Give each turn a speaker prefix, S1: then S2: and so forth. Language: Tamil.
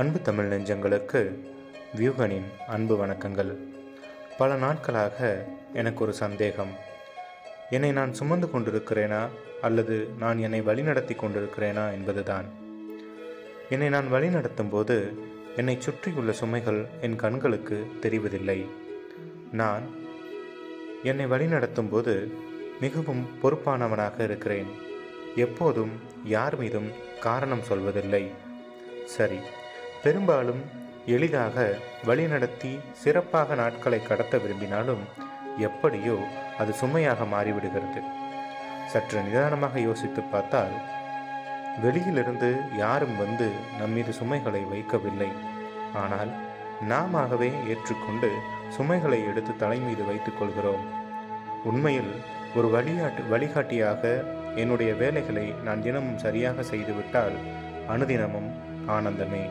S1: அன்பு தமிழ் நெஞ்சங்களுக்கு வியூகனின் அன்பு வணக்கங்கள். பல நாட்களாக எனக்கு ஒரு சந்தேகம். என்னை நான் சுமந்து கொண்டிருக்கிறேனா? அல்லது நான் என்னை வழிநடத்தி கொண்டிருக்கிறேனா என்பதுதான். என்னை நான் வழிநடத்தும் போது என்னை சுற்றியுள்ள சுமைகள் என் கண்களுக்கு தெரிவதில்லை. நான் என்னை வழிநடத்தும் போது மிகவும் பொறுப்பானவனாக இருக்கிறேன். எப்போதும் யார் மீதும் காரணம் சொல்வதில்லை. சரி பெரும்பாலும் எளிதாக வழிநடத்தி சிறப்பாக நாட்களை கடத்த விரும்பினாலும் எப்படியோ அது சுமையாக மாறிவிடுகிறது. சற்று நிதானமாக யோசித்து பார்த்தால் வெளியிலிருந்து யாரும் வந்து நம்மீது சுமைகளை வைக்கவில்லை. ஆனால் நாமவே ஏற்றுக்கொண்டு சுமைகளை எடுத்து தலைமீது வைத்துக் கொள்கிறோம். உண்மையில் ஒரு வழிகாட்டு வழிகாட்டியாக என்னுடைய வேலைகளை நான் தினமும் சரியாக செய்துவிட்டால் அனுதினமும் ஆனந்தமே.